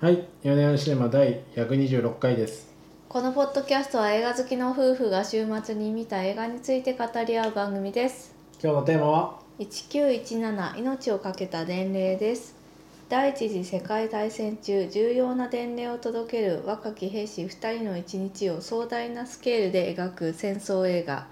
はい、米山シネマ第126回です。このポッドキャストは映画好きの夫婦が週末に見た映画について語り合う番組です。今日のテーマは、1917命をかけた伝令です。第一次世界大戦中重要な伝令を届ける若き兵士2人の一日を壮大なスケールで描く戦争映画。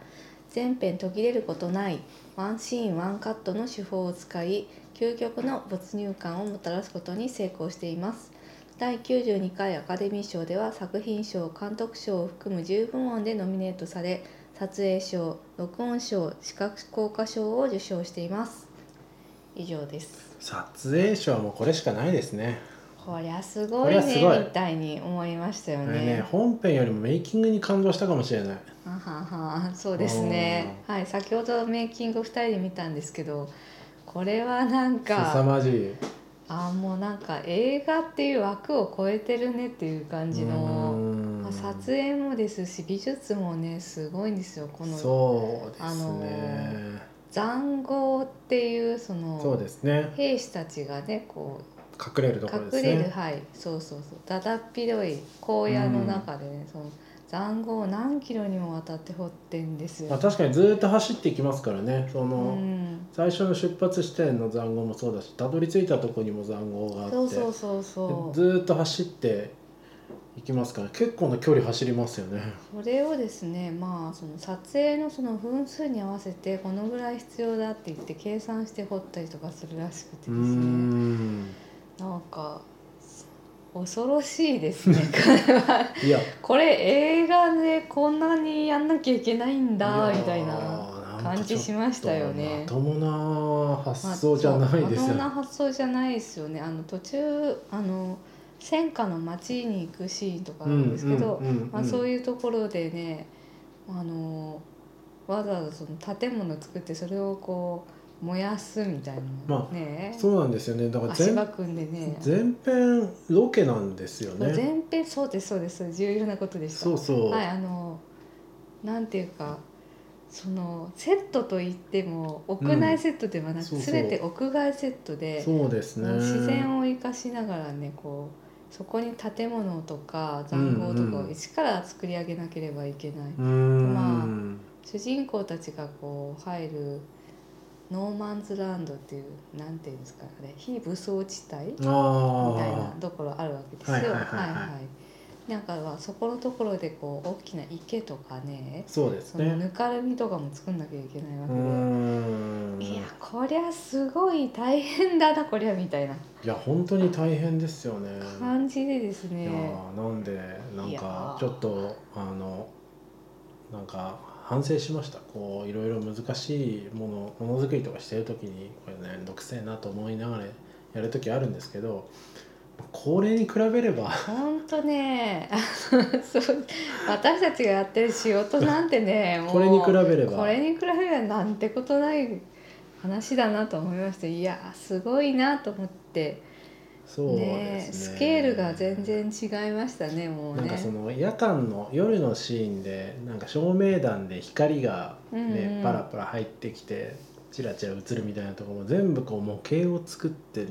全編途切れることないワンシーンワンカットの手法を使い究極の没入感をもたらすことに成功しています第92回アカデミー賞では作品賞監督賞を含む10部門でノミネートされ撮影賞録音賞視覚効果賞を受賞しています以上です撮影賞はもうこれしかないですね。こりゃすごいねみたいに思いましたよねね本編よりもメイキングに感動したかもしれない。はははそうですねはい先ほどメイキング2人で見たんですけどこれはなん凄かまじい。あもうなんか映画っていう枠を超えてるねっていう感じのんまあ撮影もですし美術もねすごいんですよこのそうですあのね。塹壕っていうそのそうですね。兵士たちがねこ隠れるとうころです隠れる、ね。はいそうそうそうだだっ広い荒野の中でね、その塹壕を何キロにもわたって掘ってんですよ。まあ確かにずっと走っていきますからね。その、うん、最初の出発地点の塹壕もそうだし、たどり着いたところにも塹壕があって、そうそうそうそうでずーっと走っていきますから、結構な距離走りますよね。それをですねまあその撮影のその分数に合わせてこのぐらい必要だって言って計算して掘ったりとかするらしくてですねん。なんか恐ろしいですね。これはいや。これ映画でこんなにやんなきゃいけないんだみたいな感じしましたよね。まともな発想じゃないですよね。まともな発想じゃないですよねあの途中あの戦火の町に行くシーンとかあるんですけど、まあ、そういうところでねあのわざわざその建物を作ってそれをこう燃やすみたいなまね、そうなんですよね。だから全全編ロケなんですよね。全編そうですそうです重要なことでした。そうそう、はいあのなんていうかそのセットといっても屋内セットではなく、そうそう。全て屋外セットでそうですね。自然を生かしながらねこうそこに建物とか塹壕とかうんうん。を一から作り上げなければいけない、うーん、ま主人公たちがこう入るノーマンズランドっていうなんていうんですかね非武装地帯みたいなあところあるわけですよ。はいはいはいはい。なんかはそこのところでこう大きな池とかねあそうですそのねぬかるみとかも作んなきゃいけないわうけで。いやこりゃすごい大変だなこりゃみたいな。いや本当に大変ですよね。感じでですいやなんでなんかちょっとあのなんか反省しました。こういろいろ難しいものものづくりとかしてる時にこれねめんどくせえなと思いながらやる時あるんですけどこれに比べればほんとね。そう私たちがやってる仕事なんてね これに比べれば。これに比べればなんてことない話だなと思いましたいやすごいなと思ってそうでね。すねスケールが全然違いましたねもうね。なんかその夜間の夜のシーンでなんか照明弾で光がね、うんうん。パラパラ入ってきてチラチラ映るみたいなところも全部こう模型を作って、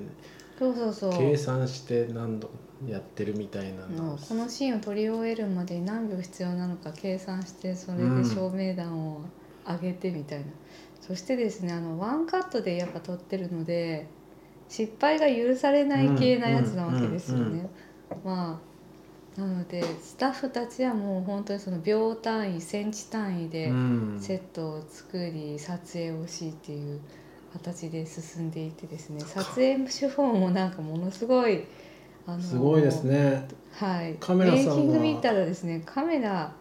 そうそうそう。計算して何度やってるみたいなの。このシーンを撮り終えるまでに何秒必要なのか計算してそれでうん照明弾を上げてみたいな、そしてですねあのワンカットでやっぱ撮ってるので失敗が許されない系なやつなわけですよね、まあなのでスタッフたちはもう本当にその秒単位センチ単位でうん。セットを作り撮影をしっていう形で進んでいてですね。撮影手法もなんかものすごいあのすごいですね。はい、カメラメイキング見たらですねカメラ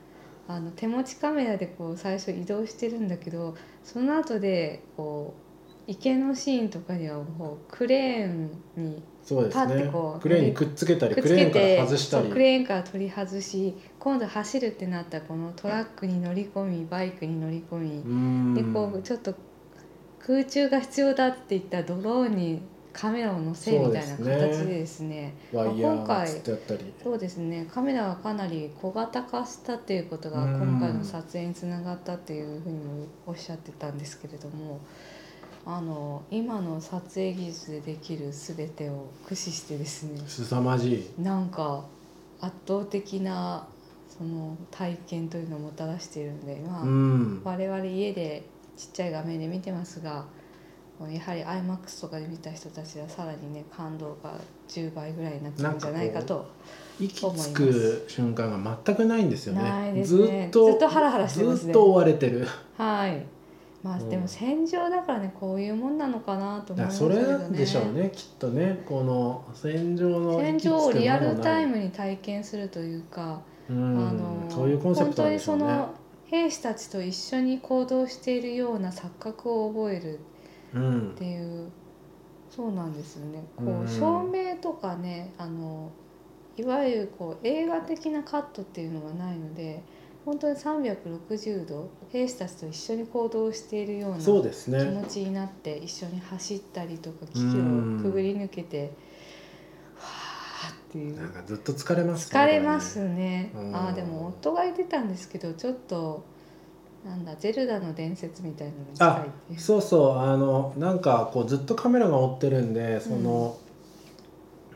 あの手持ちカメラでこう最初移動してるんだけどその後でこう池のシーンとかにはもうクレーンにそうてね。こうクレーンにくっつけたりクレーンから外したり。クレーンから取り外し今度走るってなったらこのトラックに乗り込みバイクに乗り込み、うん。でこうちょっと空中が必要だって言ったらドローンにカメラを載せみたいなそうですね。形でですね。今回そうですね。カメラはかなり小型化したっていうことがうん今回の撮影につながったっていうふうにもおっしゃってたんですけれどもあの今の撮影技術でできる全てを駆使してですね。凄まじい。なんか圧倒的なその体験というのをもたらしているので、まあうん。我々家でちっちゃい画面で見てますがやはり iMAX とかで見た人たちはさらにね感動が10倍ぐらいになっちゃうんじゃないかと息つく瞬間が全くないんですよね。ないですね。ずっとずっとハラハラしてますね。ずっと追われてる。はいまあうん。でも戦場だからねこういうもんなのかなと思いますそれけどなんでしょうねきっとねこの戦場の戦場をリアルタイムに体験するというか、うんあのそういうコンセプトね。本当にその兵士たちと一緒に行動しているような錯覚を覚えるうん。っていうそうなんですよね。こうん。う照明とかねあのいわゆるこう映画的なカットっていうのがないので本当に360度兵士たちと一緒に行動しているような気持ちになって一緒に走ったりとか危機をうん。くぐり抜けてはあっていう。なんかずっと疲れますね疲れますこね。うん。ああでも夫が言ってたんですけどちょっとなんだゼルダの伝説みたいなのに近いっていう。れそうそう。あのなんかこうずっとカメラが追ってるんでその、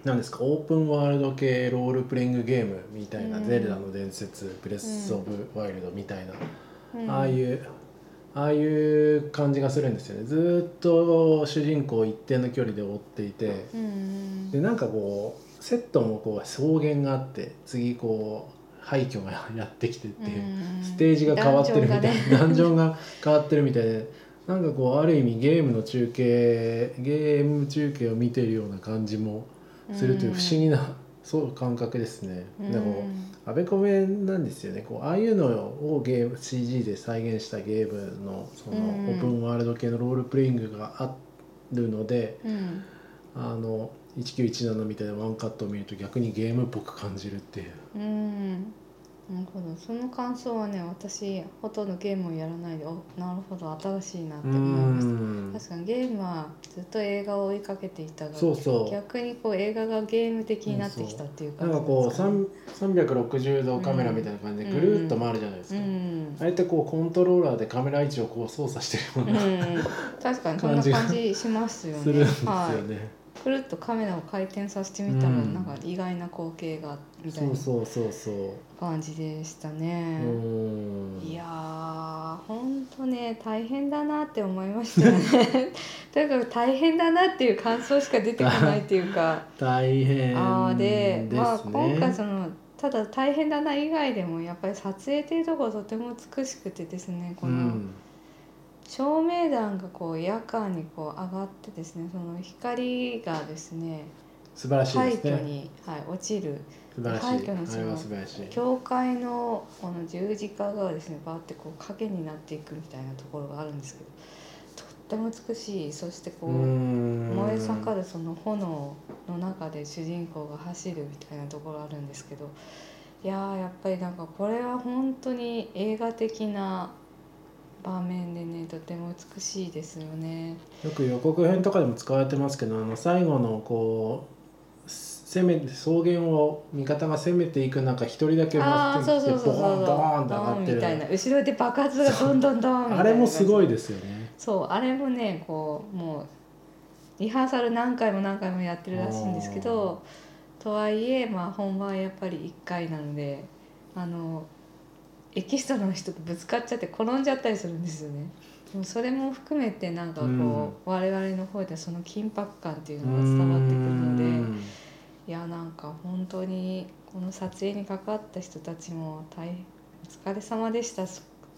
なんですか？オープンワールド系ロールプレイングゲームみたいな「うん。ゼルダの伝説」「ブレス・オブ・ワイルド」みたいな、うん。ああいうああいう感じがするんですよね。ずーっと主人公を一定の距離で追っていてうんでなんかこうセットもこう草原があって次こう廃墟がやってきてっていう、うん。ステージが変わってるみたいなダンジョンがね。ダンジョンが変わってるみたいでなんかこうある意味ゲームの中継ゲーム中継を見てるような感じもするという不思議な、そう感覚ですね。うん。でもあべこべなんですよね。こうああいうのをゲーム CG で再現したゲームのそのオうん。ープンワールド系のロールプレイングがあるので、うん。あの1917みたいなワンカットを見ると逆にゲームっぽく感じるっていう。うんなるほど。その感想はね私ほとんどゲームをやらないでおなるほど新しいなってう思いました。ん。確かにゲームはずっと映画を追いかけていたがそうそう。逆にこう映画がゲーム的になってきたっていうなんかこうですかね3 360度カメラみたいな感じでぐるっと回るじゃないですか、うん。あれってこうコントローラーでカメラ位置をこう操作してるようう、なん。確かにそんな感じしますよね。するんですよはい、ね、くるっとカメラを回転させてみたら、うんなんか意外な光景がみたいなそうそうそうそう感じでしたうね。んいやー本当ね大変だなって思いましたよね。とにかく大変だなっていう感想しか出てこないっていうか。大変あーでまあね、今回そのただ大変だな以外でもやっぱり撮影っていうところがとても美しくてですねこのうん照明弾がこう夜間にこう上がってですねその光がですね素晴らしい廃ですね。墟に、はい、落ちる。廃墟のその教会のこの十字架がですねバーってこう影になっていくみたいなところがあるんですけどとっても美しい。そしてこう燃え盛るその炎の中で主人公が走るみたいなところあるんですけどいやーやっぱりなんかこれは本当に映画的な場面でねとても美しいですよね。よく予告編とかでも使われてますけどあの最後のこう攻め草原を味方が攻めていく中一人だけああ持ってきてボーンボーンって上がってる。みたいな後ろで爆発がどんどんどんあれもすごいすですよね。そうあれもねこうもうリハーサル何回も何回もやってるらしいんですけどとはいえまあ本番はやっぱり1回なのであのエキストラの人とぶつかっちゃって転んじゃったりするんですよね。でもそれも含めてなんかこう、うん我々の方でその緊迫感っていうのが伝わってくるので。うんいやなんか本当にこの撮影に関わった人たちも大変お疲れ様でした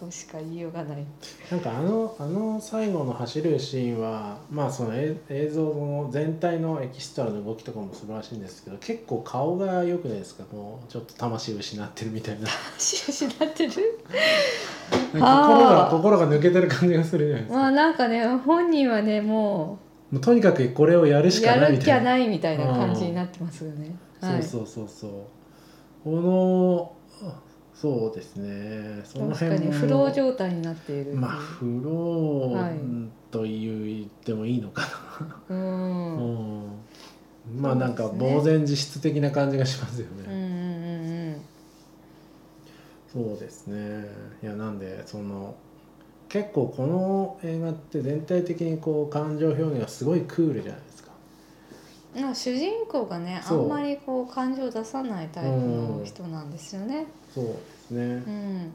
としか言いようがない。なんかあのあの最後の走るシーンはまあその映映像の全体のエキストラの動きとかも素晴らしいんですけど結構顔が良くないですか？もうちょっと魂失ってるみたいな。失ってる？心が心が抜けてる感じがするじゃないですか、まあなんかね本人はねももうとにかくこれをやるうしかないみたいな。ないみたいな感じになってますよね。はい、そうそうそうそう。このあそうですね。その確かにフロー状態になっている。まあフロはいーと言ってもいいのかな、うん、うん。うん。まあなんか呆然自失的な感じがしますよね、そうですね。いやなんでその結構この映画って全体的にこう感情表現がすごいクールじゃないですかなんか主人公がねあんまりこう感情を出さないタイプの人なんですよね。そうですね。うん。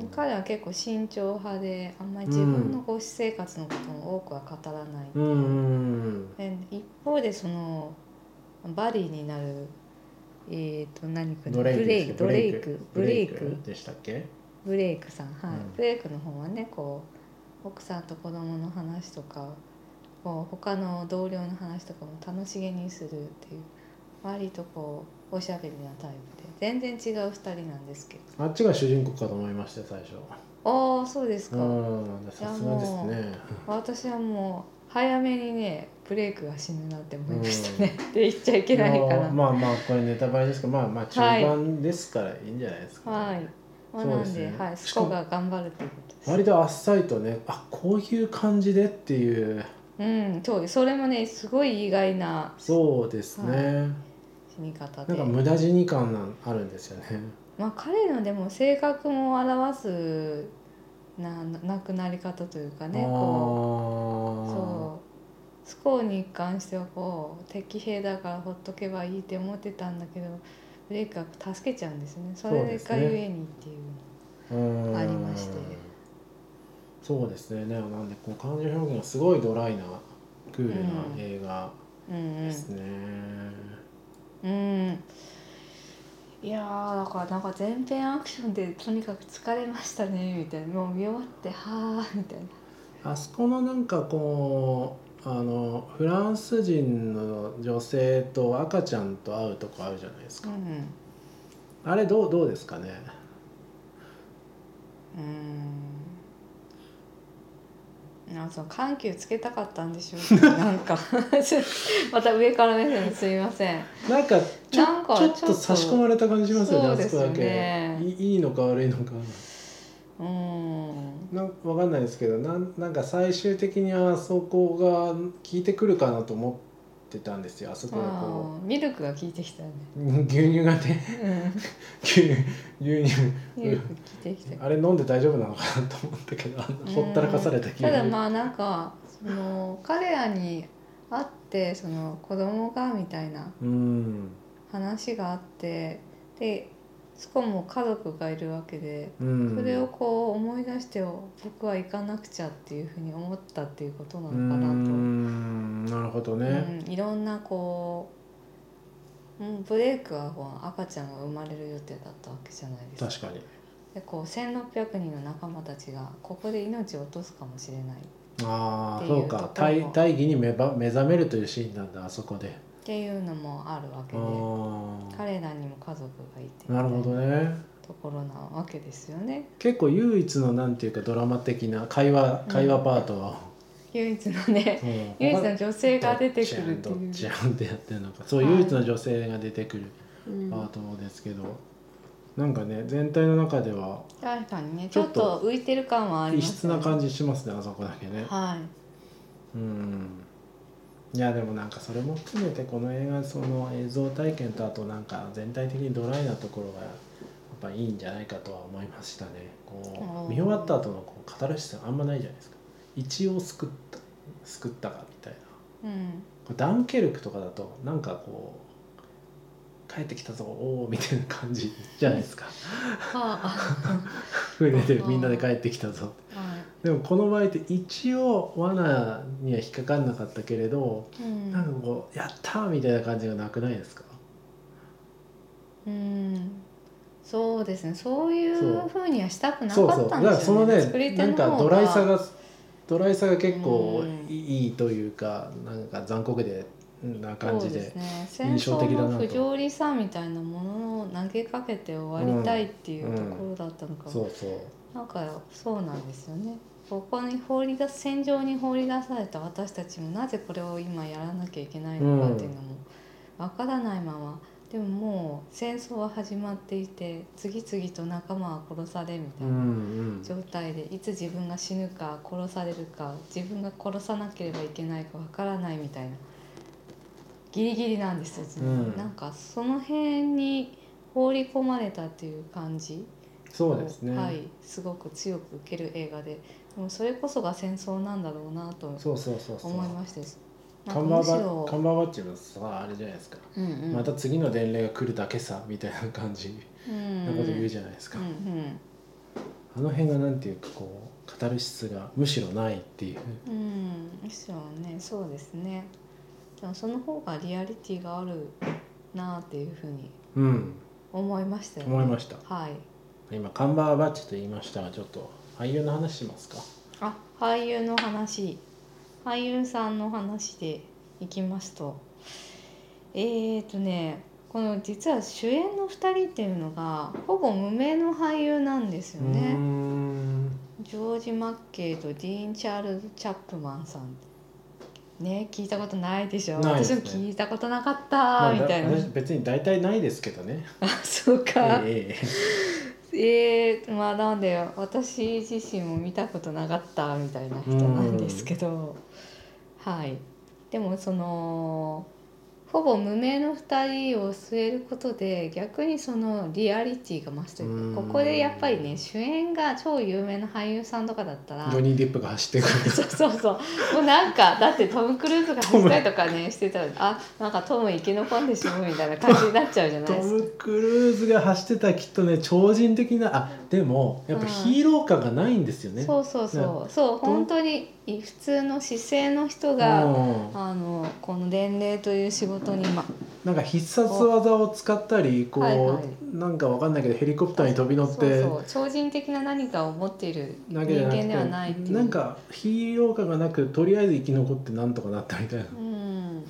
うん。彼は結構慎重派であんまり自分のこう私生活のことも多くは語らない、う。ん。うん。で一方でそのバディになるえっ、と何かなドレイクブレイク。ブレイブクでしたっけ？ブレイクさん。はい、うん。ブレイクの方はねこう奥さんと子供の話とかこう他の同僚の話とかも楽しげにするっていう割とこうおしゃべりなタイプで全然違う2人なんですけど。あっちが主人公かと思いましたよ最初。ああそうですか、うんさすがですね。私はもう早めにねブレイクが死ぬなって思いましたね、って言っちゃいけないかな。まあまあこれネタバレですけどまあまあ中盤ですからいいんじゃないですか、はい、まあ、そうなんでね。はい、スコが頑張るということです。割とあっさりとねあこういう感じでっていううんそうそれもねすごい意外なそうですね、死に方で。なんか無駄死に感なんあるんですよね。まあ彼のでも性格も表すな亡くなり方というかねこうあそうスコーに関してはこう敵兵だからほっとけばいいって思ってたんだけどブレイクが助けちゃうんですよね。それがゆえにっていううーんありましてそうですね。ねなんでこう感情表現がすごいドライなクールな映画うんですね、うん。うんいやーだからなんか全編アクションでとにかく疲れましたねみたいな。もう見終わってはあみたいな。あそこのなんかこうあのフランス人の女性と赤ちゃんと会うとこあるじゃないですか、うん。あれどうどうですかね？うんなんかその緩急つけたかったんでしょうけどなんか。また上から目線すみません。なんかちょなんかちょっと。差し込まれた感じしますよねそうですね。いいいのか悪いのか。うん。なんわかんないですけどなんなんか最終的にあそこが効いてくるかなと思ってたんですよあそこでこあーミルクが効いてきたよね。う牛乳がね。牛乳 牛乳。ミルク効いてきた。あれ飲んで大丈夫なのかなと思ったけどほったらかされた牛乳。ただまあなんかその彼らに会ってその子供がみたいなうん。話があってでスコも家族がいるわけでうん。それをこう思い出して僕は行かなくちゃっていうふうに思ったっていうことなうのかなと。ん。なるほどね、うん、いろんなこう、うん、ブレイクは赤ちゃんが生まれる予定だったわけじゃないですか。確かに。でこう1600人の仲間たちがここで命を落とすかもしれないっああそうか。大も。大義に目ば目覚めるというシーンなんだあそこでていうのもあるわけあでー。彼らにも家族がいてなるほどね。ところなわけですよね。結構唯一のなんていうかドラマ的な会話会話パートは、唯一のねう。ん 唯一の女性が出てくるっていう。ちやんどってやってるのか。そうはい。唯一の女性が出てくるうん。パートですけど、なんかね全体の中では確かにねちちょっと浮いてる感はあり異ます質な感じしますねあそこだけね。はい。うんいやでもなんかそれも含めてこの映画その映像体験とあとなんか全体的にドライなところがやっぱいいんじゃないかとは思いましたね。こう見終わった後のこうカタルシスがあんまないじゃないですか。一応救った救ったかみたいな。うん。ダンケルクとかだとなんかこう帰ってきたぞおおみたいな感じじゃないですか。はあ。船でみんなで帰ってきたぞ。はいでもこの場合って一応罠には引っかかんなかったけれど、うん。なんかこうやったーみたいな感じがなくないですか？うん。そうですね。そういそううふうにはしたくなそうそうかったんですよね。作りねなんかドライさがドライさが結構うん。いいというかなんか残酷でな感じそうで印象争的だなと。の不条理さみたいなものを投げかけて終わりたいっていうところだったのかも。そうそうなんかそうなんですよねここに放り出す戦場に放り出された私たちもなぜこれを今やらなきゃいけないのかっていうのもわからないまま。でももう戦争は始まっていて次々と仲間は殺されみたういん。な状態でいつ自分が死ぬか殺されるか自分が殺さなければいけないかわからないみたいな。ギリギリなんですよ、うん。なんかその辺に放り込まれたっていう感じそうですね、はい、すごく強く受ける映画でもうそれこそが戦争なんだろうなとそうそうそうそう。思いまして。ですなんカンバーバカンバーバッチもさあれじゃないですか、うんうん。また次の伝令が来るだけさみたいな感じ。うんなこと言うじゃないですか、うんうん。あの辺がなんていうかこうカタルシスがむしろないっていう。うんむしろねそうですね。でもその方がリアリティがあるなっていうふうにうん。思いましたよね。思いました。はい今カンバーバッチと言いましたがちょっと俳優の話しますか？あ俳優の話。俳優さんの話でいきますと。えーとねこの実は主演の2人っていうのがほぼ無名の俳優なんですよね。ん。ジョージ・マッケイとディーン・チャールズ・チャップマンさん。ね聞いたことないでしょ？ね。私も聞いたことなかったまあみたいな、だ私別に大体ないですけどね。あそうか。えええー、まあなんで私自身も見たことなかったみたいな人なんですけど。はい。でもそのほぼ無名の2人を据えることで逆にそのリアリティが増すというかうん。ここでやっぱりね主演が超有名な俳優さんとかだったらジョニー・デップが走ってくる。そうそうそう。もうなんかだってトム・クルーズが走ったりとかねしてたらあなんかトム生き残んでしょみたいな感じになっちゃうじゃないトですか。ム・クルーズが走ってたらきっとね超人的なあでもやっぱヒーロー感がないんですよね、そうそうそう。そう本当に普通の姿勢の人がうん。あのこの伝令という仕事にまなんか必殺技を使ったりこう、はいはい。なんかわかんないけどヘリコプターに飛び乗って超人的な何かを持っている人間ではないっていう。なんかヒーロー感がなくとりあえず生き残ってなんとかなったみたいな、うん。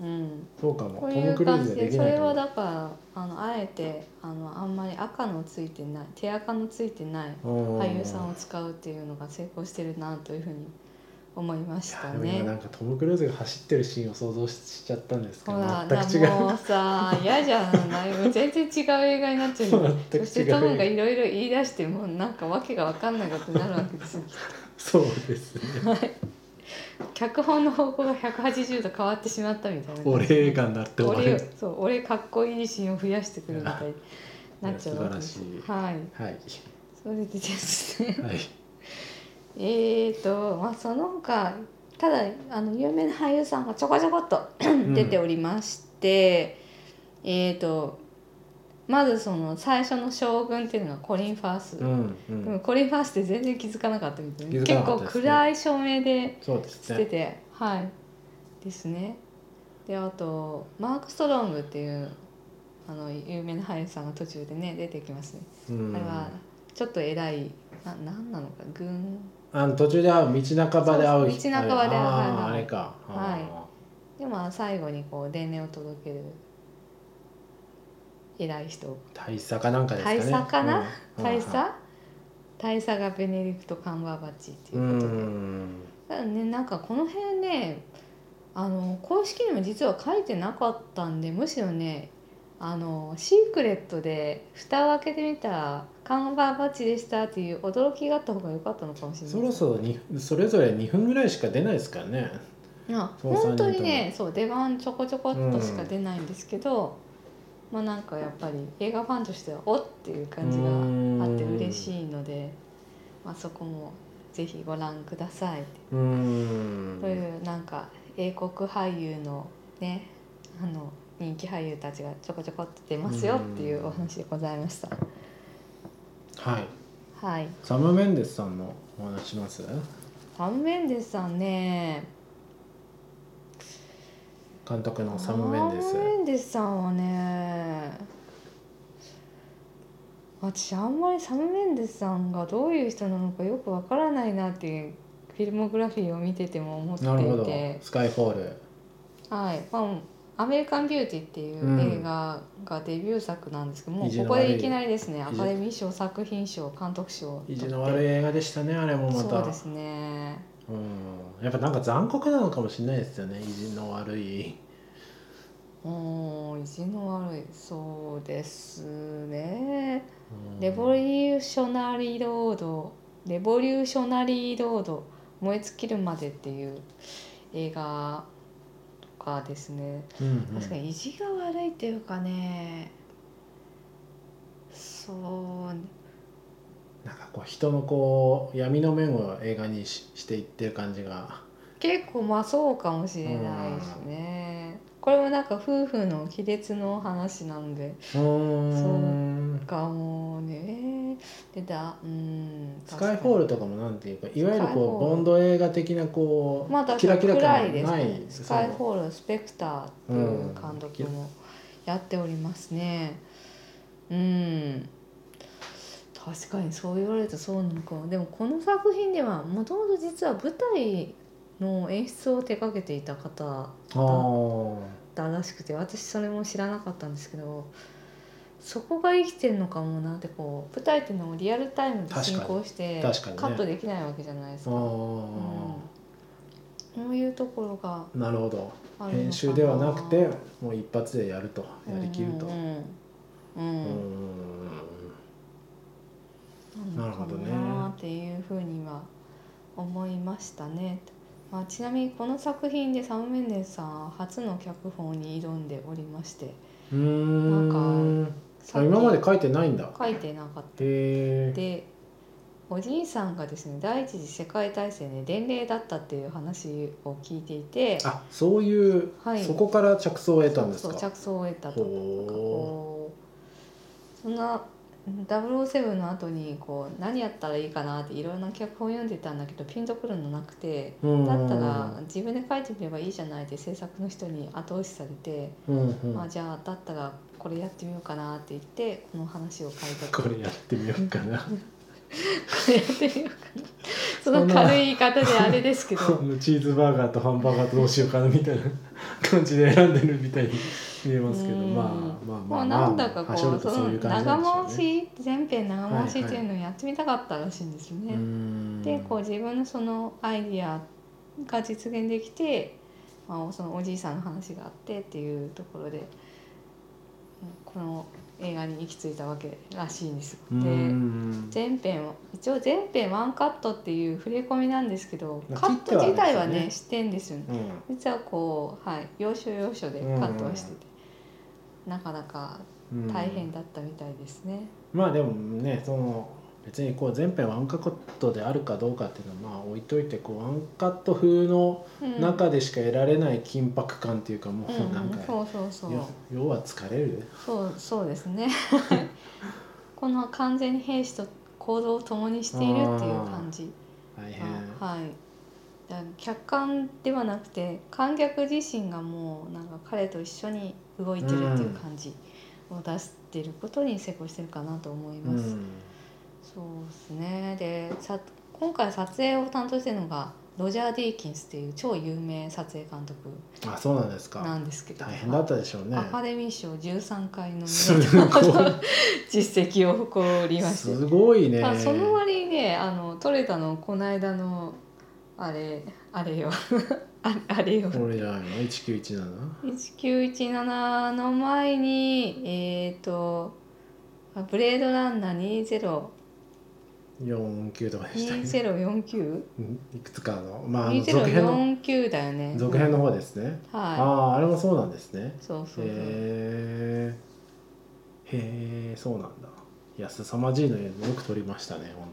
うん。そうかも。こういう感じズでそれはだからあのあえてあのあんまり赤のついてない手赤のついてない俳優さんを使うっていうのが成功してるなというふうに思いましいたやでも今なね。んかトム・クルーズが走ってるシーンを想像しちゃったんですけどほら、全く違うだもうさ、嫌じゃない、もう全然違う映画になっちゃう そしてトムがいろいろ言い出して、もうなんかわけがわかんないことになるわけですよ。そうですね脚本の方向が180度変わってしまったみたいな。俺映画になって俺るそう、俺かっこいいシーンを増やしてくるみたいになっちゃうわけですい。はい、はいそれでですね。はいえーと、まあ、その他ただあの有名な俳優さんがちょこちょこっと出ておりまして、えーとまずその最初の将軍っていうのがコリン・ファース、うんうん。コリン・ファースって全然気づかなかったみたいな、気づか結構暗い照明でしてね。て、はい。ですね。であとマーク・ストロングっていうあの有名な俳優さんが途中でね出てきますね、うん。あれはちょっと偉いななんなのか軍あの途中で会う道半ばで会うそう道半ばでああれか。はい。あでまあ最後にこう伝令を届ける偉い人。ー大佐かなんかですかね。大佐かな、うん。大佐？大佐がベネディクト・カンバーバッチってういうことで、ん。ただねなんかこの辺ねあの公式にも実は書いてなかったんでむしろねあのシークレットで蓋を開けてみたらカンバッチでしたっていう驚きがあった方が良かったのかもしれない。そろそろにそれぞれ2分ぐらいしか出ないですからね。あ本当に三ねそう出番ちょこちょこっとしか出ないんですけど、まあなんかやっぱり映画ファンとしてはおっていう感じがあって嬉しいので、まあ、そこもぜひご覧ください、うーん。というなんか英国俳優のねあの人気俳優たちがちょこちょこっと出ますよっていうお話でございました。はい。はい、サム・メンデスさんのお話します？サム・メンデスさんね。監督のサム・メンデス。サム・メンデスさんはね私あんまりサム・メンデスさんがどういう人なのかよくわからないなっていうフィルモグラフィーを見てても思ってなるほど。いてスカイフォール。はい、まあ、アメリカン・ビューティーっていううん。映画がデビュー作なんですけど、もうここでいきなりですねアカデミー賞作品賞監督賞を意地の悪い映画でしたねあれもまた。そうですね。うん。やっぱなんか残酷なのかもしれないですよね意地の悪い。おー意地の悪い。そうですね。うん。レボリューショナリーロードレボリューショナリーロード燃え尽きるまでっていう映画とかですね。うんうん。確かに意地が悪いっていうかね。そうなんかこう人のこう闇の面を映画にししていってる感じが。結構まあそうかもしれないですね、これもなんか夫婦の亀裂の話なんで。うーん。かもねでだうんスカイフォールとかもなんていうかいわゆるこうボンド映画的なこう、まあだキラキラ感い。ですね。ないスカイフォールスペクターっていう監督もやっておりますね。うん。確かにそう言われるとそうなのか。でもこの作品ではもともと実は舞台の演出を手掛けていた方あーだらしくて私それも知らなかったんですけどそこが生きてるのかもなってこう舞台っていうのをリアルタイムで進行してカットできないわけじゃないですあか。そういうところがなるほど編集ではなくてもう一発でやると。やりきると。うんなるほどねなっていうふうには思いましたね。まあ、ちなみにこの作品でサム・メンデスさんは初の脚本に挑んでおりましてうーん。さっきあ今まで書いてないんだ。書いてなかった。へえでおじいさんがですね第一次世界大戦で伝令だったっていう話を聞いていてあそういう、はい。そこから着想を得たんですか？そう着想を得たとほこうそんな007の後にこう何やったらいいかなっていろんな脚本読んでたんだけどピンとくるのなくてだったら自分で書いてみればいいじゃないって制作の人に後押しされて、まあ、じゃあだったらこれやってみようかなって言ってこの話を書いた。これやってみようかな。これやってみようかな。その軽い言い方であれですけど。チーズバーガーとハンバーガーとどうしようかなみたいな感じで選んでるみたいに見えますけどうん。まあまあもまあうなんだかこうその長回し全編長回しっていうのをやってみたかったらしいんですよね。でこう自分のそのアイディアが実現できて、まあ、そのおじいさんの話があってっていうところでうんこの映画に行き着いたわけらしいんですでん全編は一応全編ワンカットっていう触れ込みなんですけどまあカット自体はね。してんですよね。うん。実はこうはい要所要所でカットはしてて、なかなかうん大変だったみたいですね。まあでもねその別にこう全編ワンカットであるかどうかっていうのはまあ置いといてこうワンカット風のうん。中でしか得られない緊迫感っていうかもうんうなんか、そうそうそう。よ要は疲れる？そうそうですね。この完全に兵士と行動を共にしているっていう感じ。大変。がはい。客観ではなくて観客自身がもうなんか彼と一緒に動いてるっていう感じを出してることに成功してるかなと思います、うん。そうですね。でさ今回撮影を担当してるのがロジャー・ディーキンスっていう超有名撮影監督あそうなんですか。なんですけど。大変だったでしょうね。アカデミー賞13回のすごい。実績を誇りましてすごいね。あその割にねあの取れたのこの間のあれあれよああれよ。これじゃないの？1917 1917の前にえっ、とあブレードランナー49とかでしたね。2049?2049 うんいくつかの。まああの続編のだよね。続編の方ですね、あはああれもそうなんですね。いそうそうそう、へえへえそうなんだ。いや凄まじいのよく撮りましたね本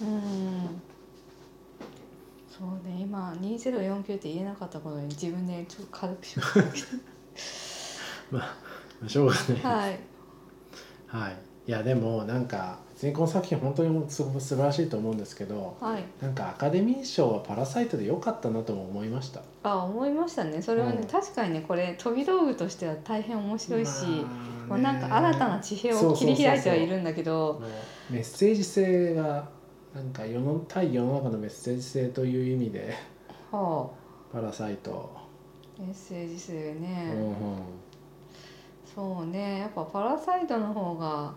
うんそうね今2049って言えなかったことに自分でちょっと軽くしましたけ当まあしょうがない。どはい。はい、いやでもなんか別にこの作品本当にすごく素晴らしいと思うんですけどはい。なんかアカデミー賞は「パラサイト」で良かったなとも思いました。あ思いましたね。それはね、うん。確かにねこれ飛び道具としては大変面白いし、まあ、ね。なんか新たな地平を切り開いてはいるんだけど。メッセージ性がなんか世の対世の中のメッセージ性という意味では「パラサイト」あメッセージ性うんね、うん。そうね。やっぱ「パラサイト」の方が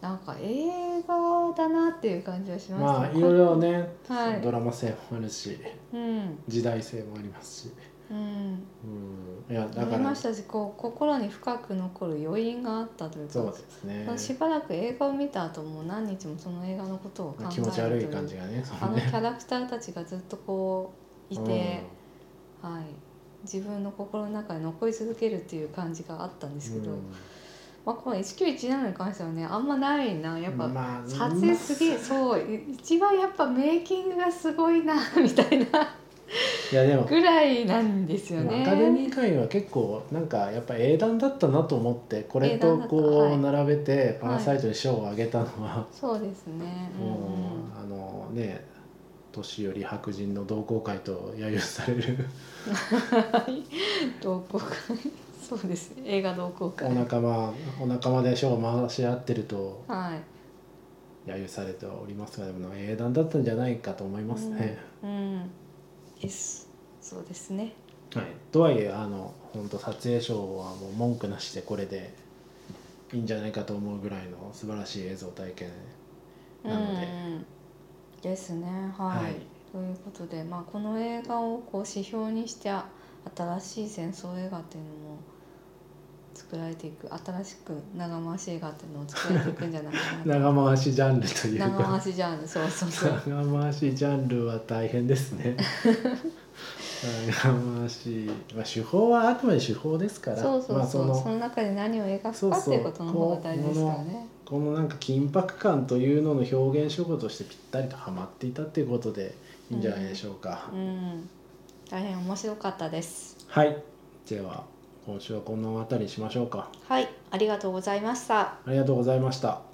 なんか映画だなっていう感じはしましたまあいろいろね、はい。ドラマ性もあるしうん。時代性もありますし、うん。うん、いやだから。ましたしこう心に深く残る余韻があったというそうかですね。しばらく映画を見た後も何日もその映画のことを考える気持ち悪いあのキャラクターたちがずっとこういて、はい、自分の心の中に残り続けるっていう感じがあったんですけど、うん。まあ、この1917に関してはねあんまないな。やっぱ、まあ撮影すげえそうい一番やっぱメイキングがすごいなみたいないやでもぐらいなんですよね。アカデミー会員は結構なんかやっぱ英断だったなと思ってこれとこはいう並べてパラサイトに賞をあげたのは、そうですね。うんもうあのね年寄り白人の同好会と揶揄されるうん、同好会？そうですね映画同好お会。仲間お仲間で賞を回し合ってるとはい。揶揄されておりますがでも英断だったんじゃないかと思いますね。うん。うん。です。そうですね。はい、とはいえあの本当撮影賞はもう文句なしでこれでいいんじゃないかと思うぐらいの素晴らしい映像体験なので、うんですね。はい、はい。ということで、まあ、この映画をこう指標にしてあ新しい戦争映画っていうのも作られていく新しく長回し映画っていうのを作られていくんじゃないかな長回しジャンルという長か回しジャンルそうそうそう。長回しジャンルは大変ですね。長回し、まあ、手法はあくまで手法ですから。そうそうそう、まあ、そのその中で何を描くかっていうことの方が大事ですからねこのなんか緊迫感というのの表現手法としてぴったりとはまっていたっていうことでいいんじゃないでしょうか、うん。大変面白かったです。はい。では今週はこの辺りにしましょうか。はいありがとうございました。ありがとうございました